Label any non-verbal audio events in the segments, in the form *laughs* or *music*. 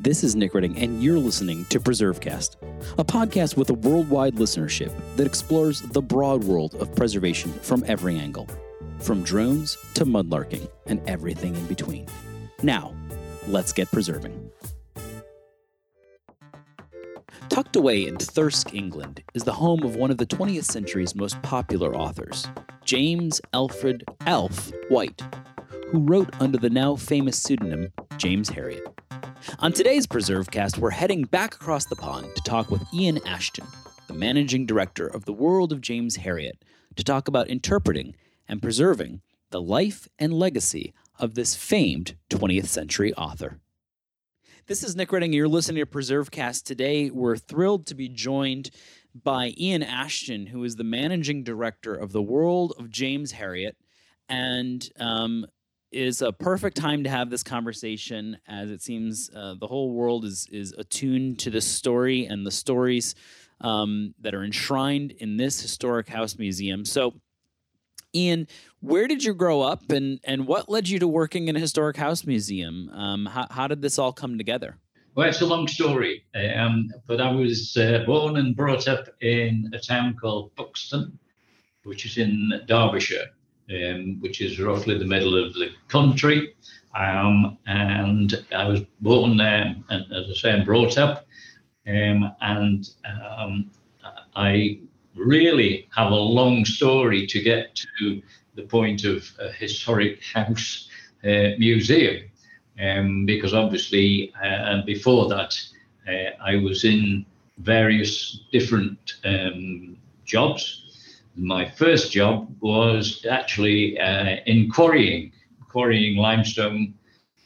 This is Nick Redding, and you're listening to PreserveCast, a podcast with a worldwide listenership that explores the broad world of preservation from every angle, from drones to mudlarking and everything in between. Now, let's get preserving. Tucked away in Thirsk, England, is the home of one of the 20th century's most popular authors, James Alfred Alf Wight, who wrote under the now famous pseudonym James Herriot. On today's PreserveCast, we're heading back across the pond to talk with Ian Ashton, the managing director of the World of James Herriot, to talk about interpreting and preserving the life and legacy of this famed 20th century author. This is Nick Redding. You're listening to PreserveCast. Today, we're thrilled to be joined by Ian Ashton, who is the managing director of the World of James Herriot And um, is a perfect time to have this conversation as it seems uh, the whole world is is attuned to this story and the stories um, that are enshrined in this historic house museum. So, Ian, where did you grow up, and and what led you to working in a historic house museum? Um, how how did this all come together? Well, it's a long story, um, but I was uh, born and brought up in a town called Buxton, which is in Derbyshire um, which is roughly the middle of the country. Um, and I was born there, and as I say, I'm brought up. Um, and um, I really have a long story to get to the point of a historic house uh, museum, um, because obviously, uh, and before that, uh, I was in various different um, jobs my first job was actually uh, in quarrying, quarrying limestone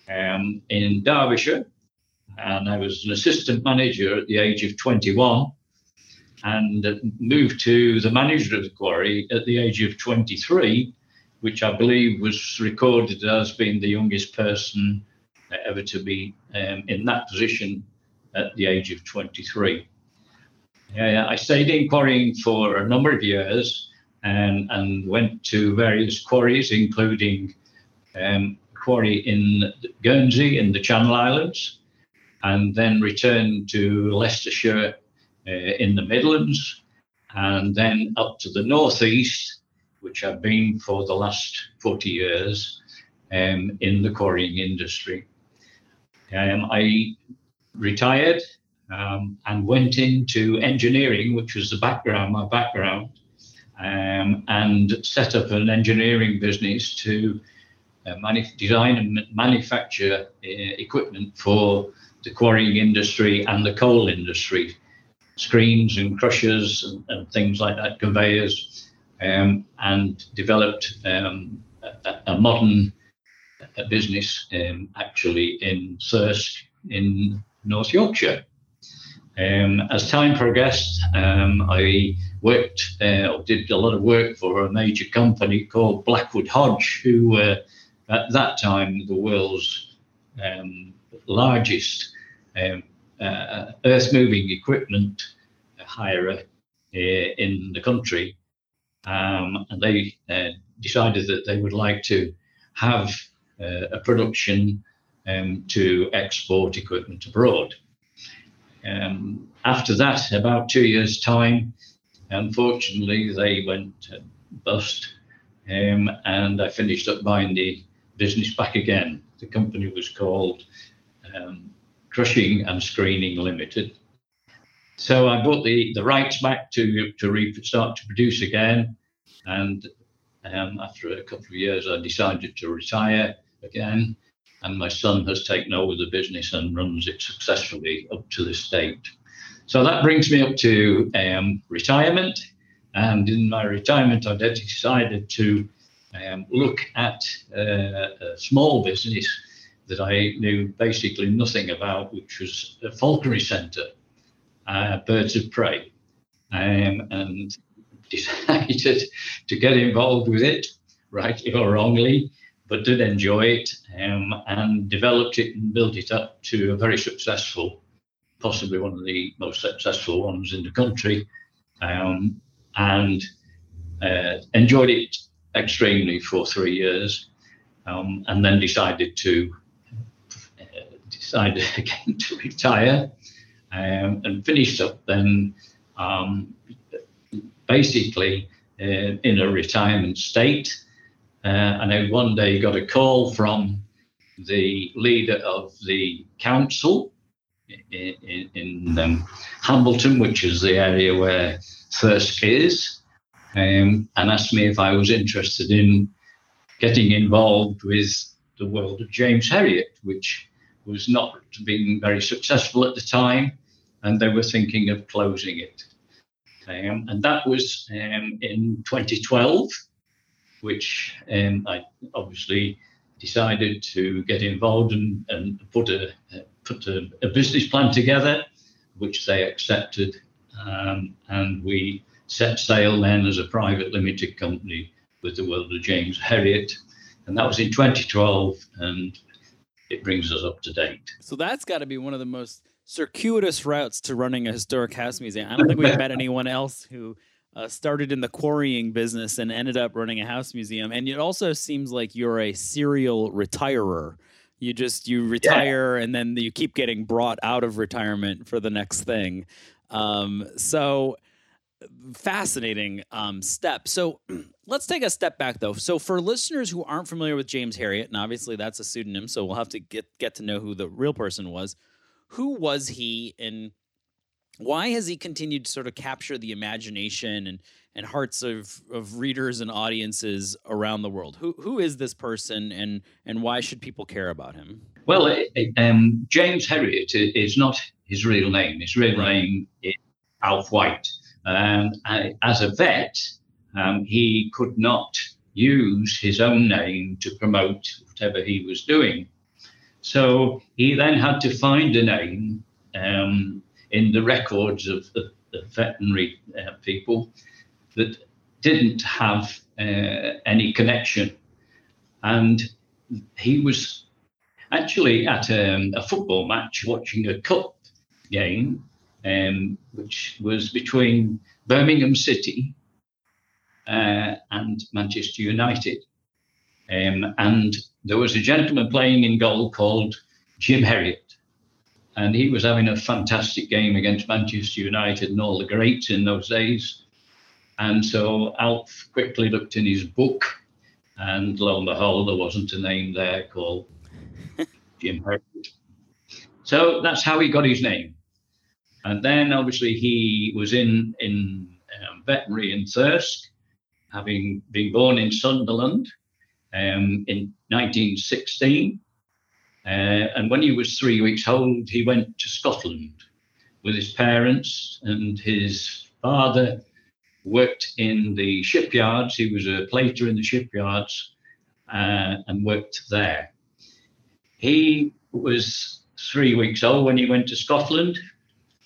um, in Derbyshire. And I was an assistant manager at the age of 21 and moved to the manager of the quarry at the age of 23, which I believe was recorded as being the youngest person ever to be um, in that position at the age of 23. Yeah, I stayed in quarrying for a number of years and, and went to various quarries, including um, quarry in Guernsey in the Channel Islands, and then returned to Leicestershire uh, in the Midlands, and then up to the northeast, which I've been for the last 40 years um, in the quarrying industry. Um, I retired um, and went into engineering, which was the background, my background, um, and set up an engineering business to uh, manu- design and manufacture uh, equipment for the quarrying industry and the coal industry, screens and crushers and, and things like that, conveyors, um, and developed um, a, a, modern business um, actually in Thirsk in North Yorkshire. Um, as time progressed, um, I worked uh, or did a lot of work for a major company called Blackwood Hodge, who were at that time the world's um, largest um, uh, earth moving equipment hirer uh, in the country. Um, and they uh, decided that they would like to have uh, a production um, to export equipment abroad. Um, after that, about two years' time, unfortunately, they went bust, um, and I finished up buying the business back again. The company was called um, Crushing and Screening Limited. So I bought the, the rights back to to re- start to produce again, and um, after a couple of years, I decided to retire again and my son has taken over the business and runs it successfully up to this date. So that brings me up to um, retirement. And in my retirement, I decided to um, look at uh, a small business that I knew basically nothing about, which was a falconry centre, uh, birds of prey, um, and *laughs* decided to get involved with it, rightly or wrongly but did enjoy it um, and developed it and built it up to a very successful, possibly one of the most successful ones in the country, um, and uh, enjoyed it extremely for three years, um, and then decided to uh, decided *laughs* again to retire um, and finished up then um, basically uh, in a retirement state. Uh, and I one day got a call from the leader of the council in, in, in um, which is the area where Thirsk is, um, and asked me if I was interested in getting involved with the world of James Herriot, which was not being very successful at the time, and they were thinking of closing it. Um, and that was um, in 2012, which um, I obviously decided to get involved and, and put a put a, a, business plan together, which they accepted, um, and we set sail then as a private limited company with the world of James Herriot, and that was in 2012, and it brings us up to date. So that's got to be one of the most circuitous routes to running a historic house museum. I don't think we've met anyone else who uh, started in the quarrying business and ended up running a house museum. And it also seems like you're a serial retirer. You just you retire yeah. and then you keep getting brought out of retirement for the next thing. Um, so fascinating um, step. So *clears throat* let's take a step back though. So for listeners who aren't familiar with James Herriot, and obviously that's a pseudonym, so we'll have to get get to know who the real person was who was he and why has he continued to sort of capture the imagination and, and hearts of, of readers and audiences around the world? Who, who is this person and, and why should people care about him? Well, um, James Herriot is not his real name. His real name is Alf Wight. Um, as a vet, um, he could not use his own name to promote whatever he was doing. So he then had to find a name um, in the records of the, the veterinary uh, people that didn't have uh, any connection. And he was actually at um, a football match watching a cup game, um, which was between Birmingham City uh, and Manchester United. Um, and there was a gentleman playing in goal called Jim Herriot. And he was having a fantastic game against Manchester United and all the greats in those days. And so Alf quickly looked in his book, and lo and behold, there wasn't a name there called *laughs* Jim Herriot. So that's how he got his name. And then obviously he was in in um, veterinary in Thirsk, having been born in Sunderland um, in 1916. Uh, and when he was three weeks old, he went to Scotland with his parents, and his father worked in the shipyards. He was a plater in the shipyards uh, and worked there. He was three weeks old when he went to Scotland,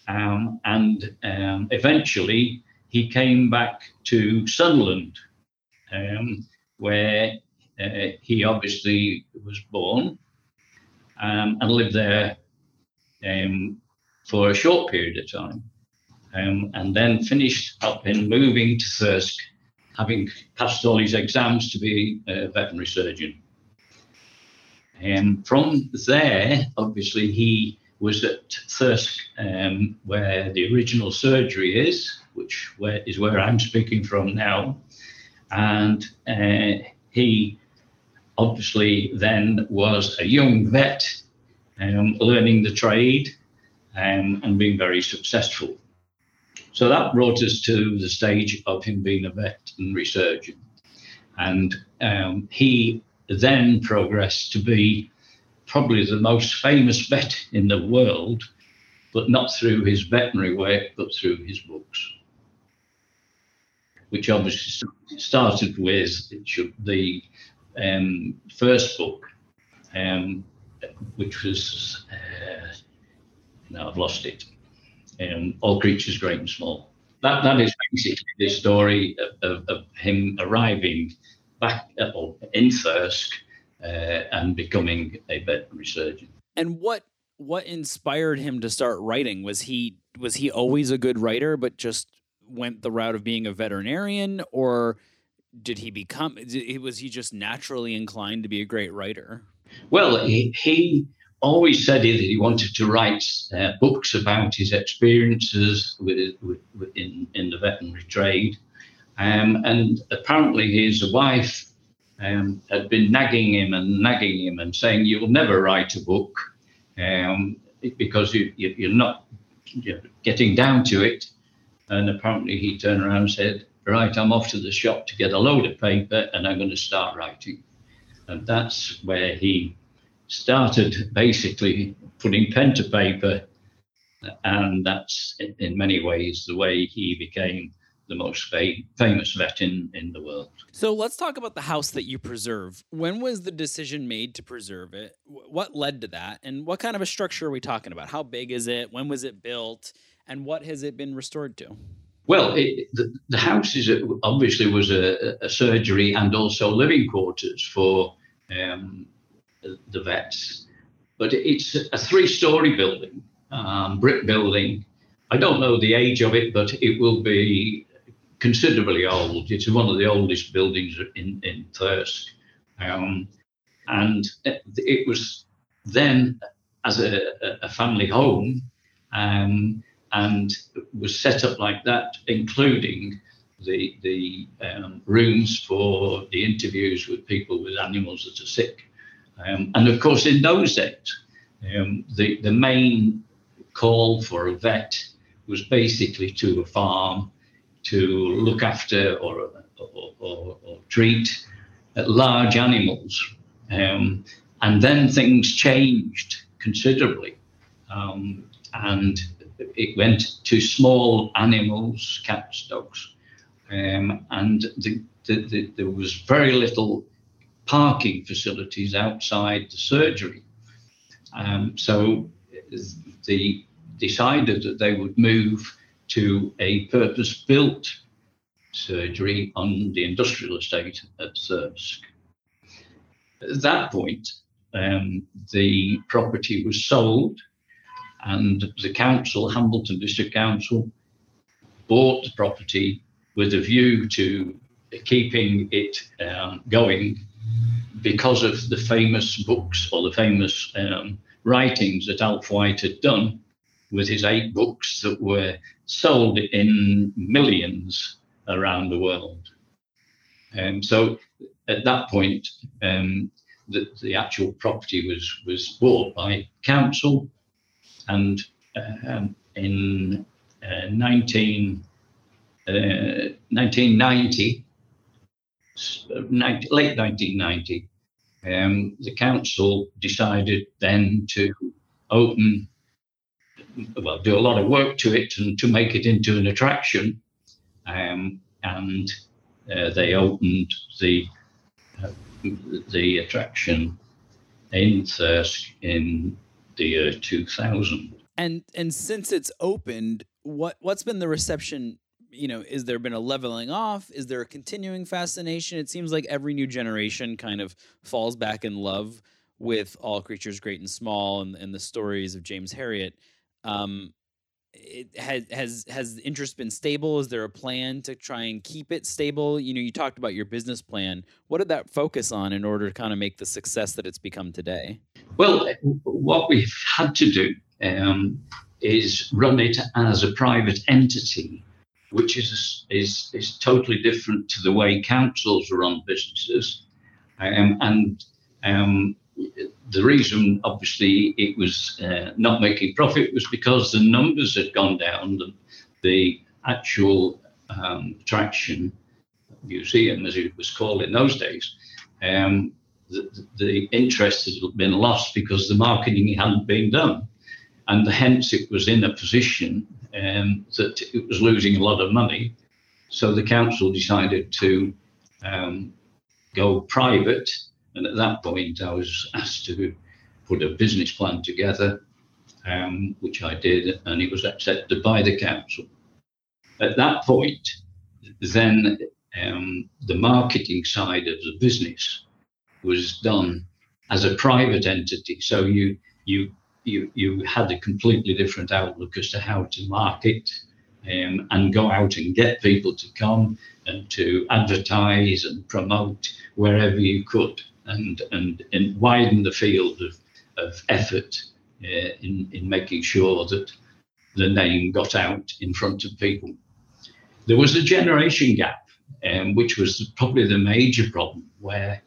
um, and um, eventually he came back to Sunderland, um, where uh, he obviously was born um, and lived there um, for a short period of time, um, and then finished up in moving to Thirsk, having passed all his exams to be a veterinary surgeon. And from there, obviously, he was at Thirsk, um, where the original surgery is, which where, is where I'm speaking from now. And uh, he obviously then was a young vet um, learning the trade um, and being very successful. So that brought us to the stage of him being a veterinary surgeon. And um, he then progressed to be probably the most famous *laughs* vet in the world, but not through his veterinary work, but through his books, which obviously started with the um, first book, um, which was uh, now I've lost it. Um, All creatures great and small. That that is basically the story of, of, of him arriving back at, in Thirsk uh, and becoming a veterinary surgeon. And what what inspired him to start writing? Was he was he always a good writer, but just went the route of being a veterinarian, or did he become was he just naturally inclined to be a great writer well he, he always said that he wanted to write uh, books about his experiences with, with, with in, in the veterinary trade. Um, and apparently his wife um, had been nagging him and nagging him and saying, You'll never write a book um, because you, you, are not you're getting down to it. And apparently he turned around and said, Right, I'm off to the shop to get a load of paper and I'm going to start writing. And that's where he started basically putting pen to paper. And that's in many ways the way he became the most fam- famous vet in, in the world. So let's talk about the house that you preserve. When was the decision made to preserve it? What led to that? And what kind of a structure are we talking about? How big is it? When was it built? And what has it been restored to? Well, it, the, the house is obviously was a, a, surgery and also living quarters for um, the vets. But it's a three story building, um, brick building. I don't know the age of it, but it will be considerably old. It's one of the oldest buildings in, in Thirsk. Um, and it was then as a, a family home um, and was set up like that, including the, the um, rooms for the interviews with people with animals that are sick. Um, and of course, in those days, um, the, the main call for a vet was basically to a farm to look after or, or, or, or treat large animals. Um, and then things changed considerably. Um, and it went to small animals, cats, dogs. Um, and the, the, the, there was very little parking facilities outside the surgery. Um, so they decided that they would move to a purpose built surgery on the industrial estate at Thirsk. At that point, um, the property was sold, and the council, Hambleton District Council, bought the property with a view to keeping it um, going because of the famous books or the famous um, writings that Alf Wight had done with his eight books that were sold in millions around the world. Um, so at that point, um, the, the actual property was, was bought by council, and uh, in uh, 19, uh, 1990, late 1990, um, the council decided then to open, well, do a lot of work to it and to make it into an attraction. Um, and uh, they opened the uh, the attraction in Thirsk in the year 2000. And and since it's opened, what what's been the reception you know, is there been a leveling off? Is there a continuing fascination? It seems like every new generation kind of falls back in love with all creatures great and small and, and the stories of James Herriot. Um, it has has has interest been stable? Is there a plan to try and keep it stable? You know, you talked about your business plan. What did that focus on in order to kind of make the success that it's become today? Well, what we've had to do um, is run it as a private entity which is is is totally different to the way councils run businesses, um, and um, the reason, obviously, it was uh, not making profit was because the numbers had gone down. The, the actual um, attraction museum, as it was called in those days, um, the, the interest had been lost because the marketing hadn't been done, and hence it was in a position um, that it was losing a lot of money. So the council decided to um, go private. And at that point, I was asked to put a business plan together, um, which I did, and it was accepted by the council. At that point, then um, the marketing side of the business was done as a private entity. So you you you you had a completely different outlook as to how to market um, and go out and get people to come and to advertise and promote wherever you could and and, and widen the field of, of effort uh, in, in making sure that the name got out in front of people. There was a generation gap, um, which was probably the major problem, where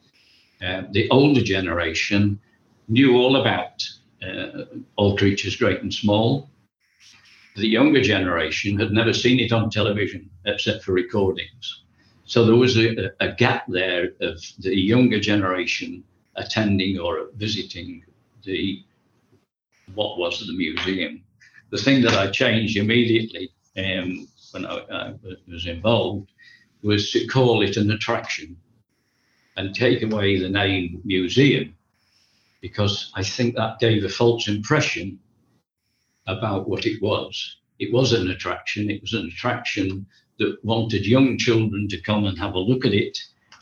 uh, the older generation knew all about uh, all creatures great and small. The younger generation had never seen it on television except for recordings. So there was a, a gap there of the younger generation attending or visiting the what was the museum. The thing that I changed immediately um, when I, I, was involved was to call it an attraction and take away the name museum because I think that gave a false impression about what it was. It was an attraction. It was an attraction that wanted young children to come and have a look at it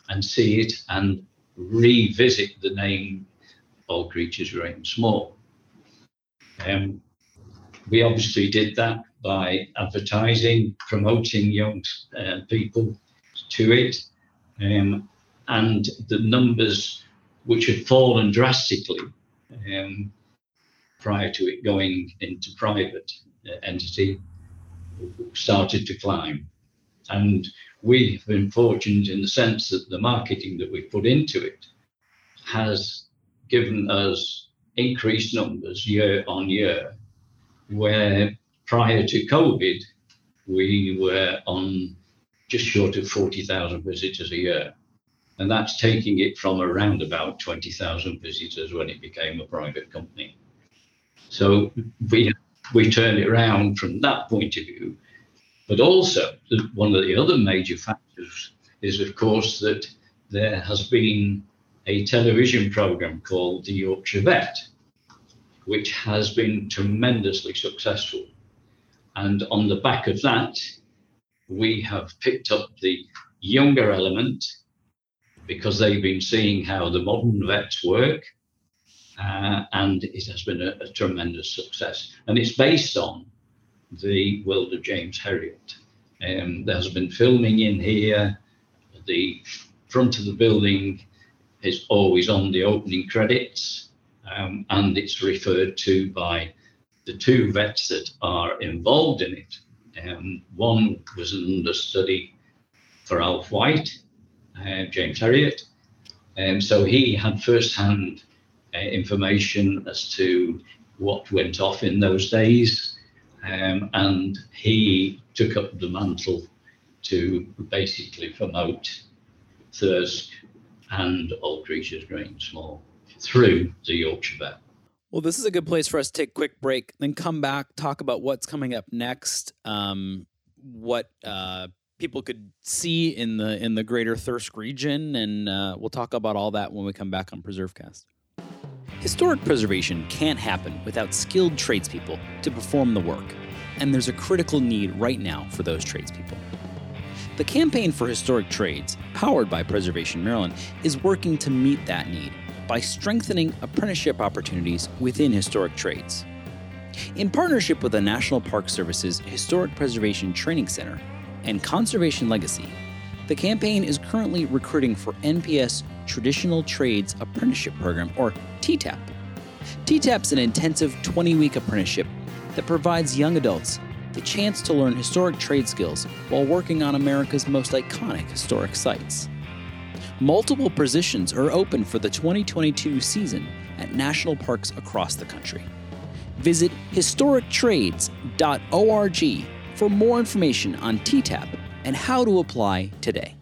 and see it and revisit the name All Creatures Great and Small. Um, we obviously did that by advertising, promoting young uh, people to it, um, and the numbers which had fallen drastically um, prior to it going into private uh, entity started to climb. And we've been fortunate in the sense that the marketing that we put into it has given us increased numbers year on year, where prior to COVID, we were on just short of 40,000 visitors a year. And that's taking it from around about 20,000 visitors when it became a private company. So we, we turned it around from that point of view. But also, one of the other major factors is, of course, that there has been a television program called The Yorkshire Vet, which has been tremendously successful. And on the back of that, we have picked up the younger element because they've been seeing how the modern vets work. Uh, and it has been a, a, tremendous success. And it's based on the world of James Herriot. Um, there has been filming in here. The front of the building is always on the opening credits, um, and it's referred to by the two vets that are involved in it. Um, one was an understudy for Alf Wight, uh, James Herriot. Um, so he had first-hand uh, information as to what went off in those days, um, and he took up the mantle to basically promote Thirsk and All Creatures Great and Small through the Yorkshire Vet. Well, this is a good place for us to take a quick break, then come back, talk about what's coming up next, um, what uh, people could see in the in the greater Thirsk region, and uh, we'll talk about all that when we come back on PreserveCast. Historic preservation can't happen without skilled tradespeople to perform the work, and there's a critical need right now for those tradespeople. The Campaign for Historic Trades, powered by Preservation Maryland, is working to meet that need by strengthening apprenticeship opportunities within historic trades. In partnership with the National Park Service's Historic Preservation Training Center, and Conservation Legacy, the campaign is currently recruiting for NPS Traditional Trades Apprenticeship Program, or TTAP. TTAP is an intensive 20 week apprenticeship that provides young adults the chance to learn historic trade skills while working on America's most iconic historic sites. Multiple positions are open for the 2022 season at national parks across the country. Visit historictrades.org for more information on TTAP and how to apply today.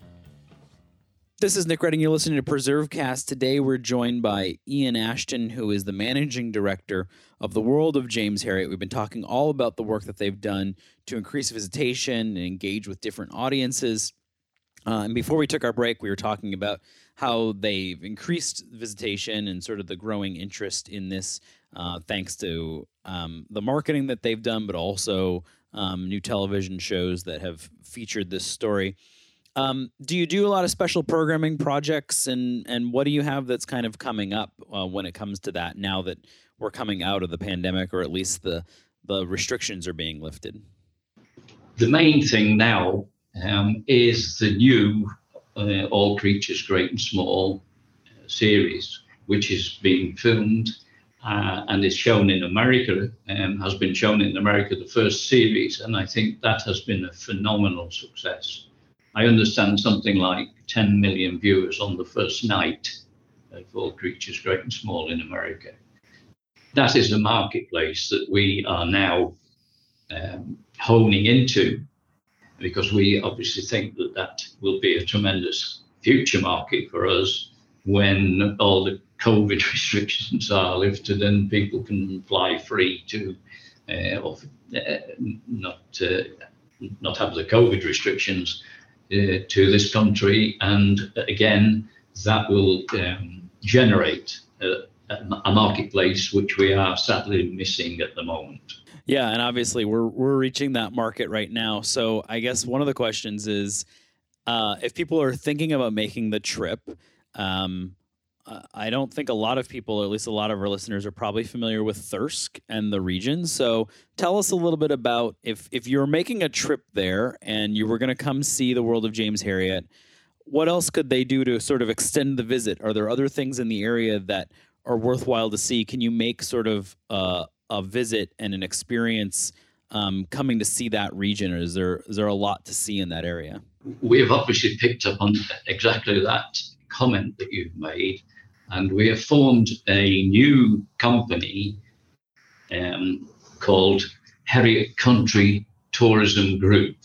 This is Nick Redding. You're listening to PreserveCast. Today we're joined by Ian Ashton, who is the managing director of the World of James Herriot. We've been talking all about the work that they've done to increase visitation and engage with different audiences. Uh, and before we took our break, we were talking about how they've increased visitation and sort of the growing interest in this, uh, thanks to um, the marketing that they've done, but also um, new television shows that have featured this story. Um, do you do a lot of special programming projects, and and what do you have that's kind of coming up uh, when it comes to that? Now that we're coming out of the pandemic, or at least the the restrictions are being lifted. The main thing now um, is the new uh, All Creatures Great and Small uh, series, which is being filmed uh, and is shown in America, um, has been shown in America the first series, and I think that has been a phenomenal success. I understand something like 10 million viewers on the first night of All Creatures Great and Small in America. That is a marketplace that we are now um, honing into because we obviously think that that will be a tremendous future market for us when all the COVID restrictions are lifted and people can fly free to, uh, uh, not uh, not have the COVID restrictions uh, to this country, and again that will um, generate a, a marketplace which we are sadly missing at the moment. Yeah, and obviously we're we're reaching that market right now. So I guess one of the questions is, uh, if people are thinking about making the trip, um, I don't think a lot of people, or at least a lot of our listeners, are probably familiar with Thirsk and the region. So tell us a little bit about if if you're making a trip there and you were going to come see the world of James Herriot, what else could they do to sort of extend the visit? Are there other things in the area that are worthwhile to see? Can you make sort of uh, a visit and an experience um, coming to see that region, or is there is there a lot to see in that area? We have obviously picked up on exactly that comment that you've made, and we have formed a new company um, called Herriot Country Tourism Group,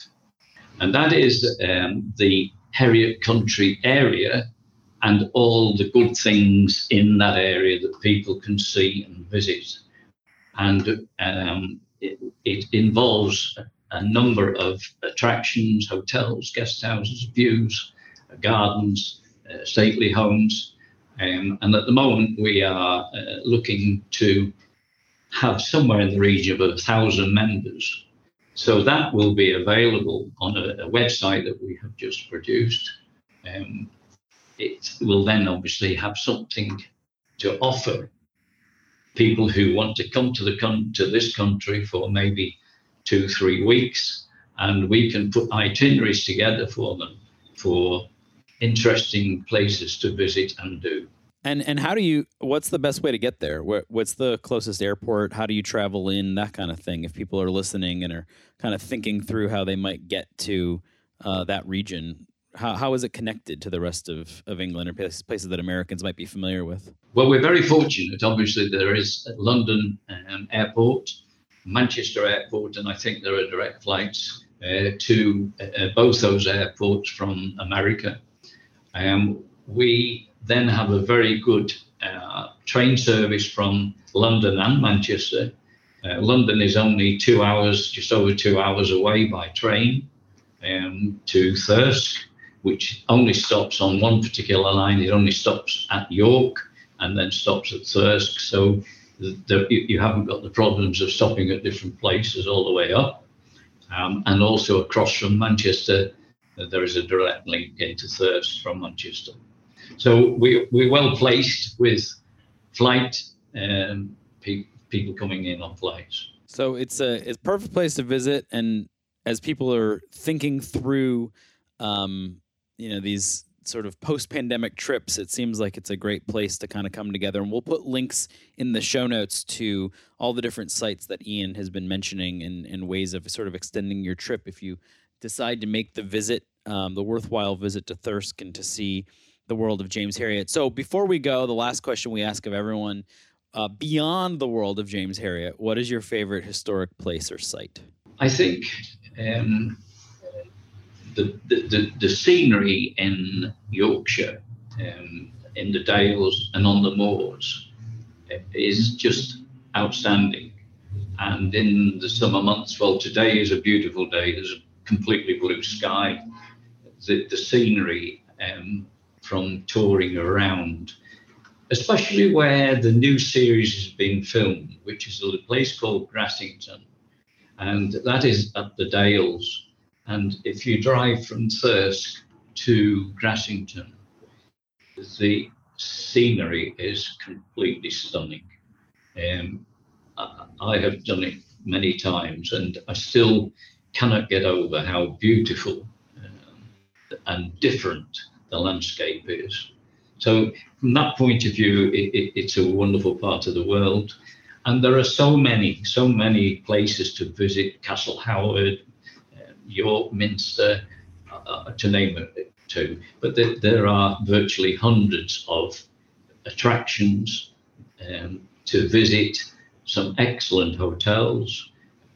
and that is um, the Herriot Country area and all the good things in that area that people can see and visit. And um, it, it, involves a number of attractions, hotels, guest houses, views, gardens, stately homes. Um, and at the moment, we are uh, looking to have somewhere in the region of a thousand members. So that will be available on a, a website that we have just produced. Um, it will then obviously have something to offer people who want to come to the to this country for maybe two three weeks, and we can put itineraries together for them for interesting places to visit and do. And and how do you? What's the best way to get there? what's the closest airport? How do you travel in? That kind of thing. If people are listening and are kind of thinking through how they might get to uh, that region, how, how is it connected to the rest of, of England or places, places that Americans might be familiar with? Well, we're very fortunate. Obviously, there is London um, Airport, Manchester Airport, and I think there are direct flights uh, to uh, both those airports from America. Um, we then have a very good uh, train service from London and Manchester. Uh, London is only two hours, just over two hours away by train um, to Thirsk which only stops on one particular line. It only stops at York and then stops at Thirsk. So the, the, you haven't got the problems of stopping at different places all the way up. Um, and also across from Manchester, there is a direct link into Thirsk from Manchester. So we, we're well placed with flight um, pe- people coming in on flights. So it's a it's a perfect place to visit, and as people are thinking through um, you know these sort of post-pandemic trips it seems like it's a great place to kind of come together and we'll put links in the show notes to all the different sites that ian has been mentioning and, and ways of sort of extending your trip if you decide to make the visit um, the worthwhile visit to thirsk and to see the world of james herriot so before we go the last question we ask of everyone uh, beyond the world of james herriot what is your favorite historic place or site i think um, the, the, the, scenery in Yorkshire, um, in the Dales and on the moors, is just outstanding. And in the summer months, well, today is a beautiful day. There's completely blue sky. The, the scenery um, from touring around, especially where the new series has been filmed, which is a place called Grassington. And that is at the Dales and if you drive from Thirsk to Grassington, the scenery is completely stunning. Um, I have done it many times and I still cannot get over how beautiful um, and different the landscape is. So from that point of view, it, it, it's a wonderful part of the world. And there are so many, so many places to visit, Castle Howard, uh, York Minster, uh, uh to name it two. But there, there are virtually hundreds of attractions um, to visit, some excellent hotels,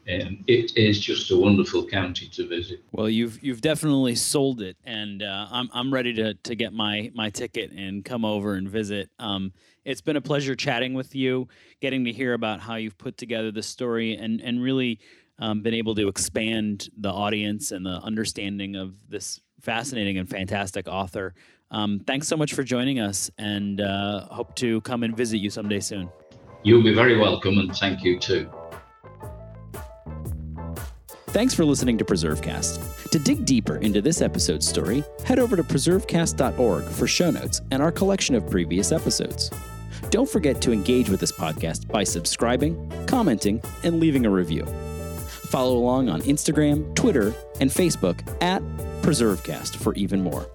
and it is just a wonderful county to visit. Well, you've you've definitely sold it, and uh, I'm I'm ready to to get my my ticket and come over and visit. Um, it's been a pleasure chatting with you, getting to hear about how you've put together the story, and and really um, been able to expand the audience and the understanding of this fascinating and fantastic author. Um, thanks so much for joining us, and uh, hope to come and visit you someday soon. You'll be very welcome, and thank you too. Thanks for listening to PreserveCast. To dig deeper into this episode's story, head over to preservecast.org for show notes and our collection of previous episodes. Don't forget to engage with this podcast by subscribing, commenting, and leaving a review. Follow along on Instagram, Twitter, and Facebook at PreserveCast for even more.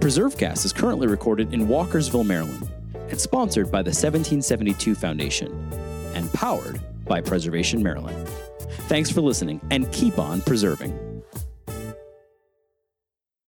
PreserveCast is currently recorded in Walkersville, Maryland, and sponsored by the 1772 Foundation and powered by Preservation Maryland. Thanks for listening and keep on preserving.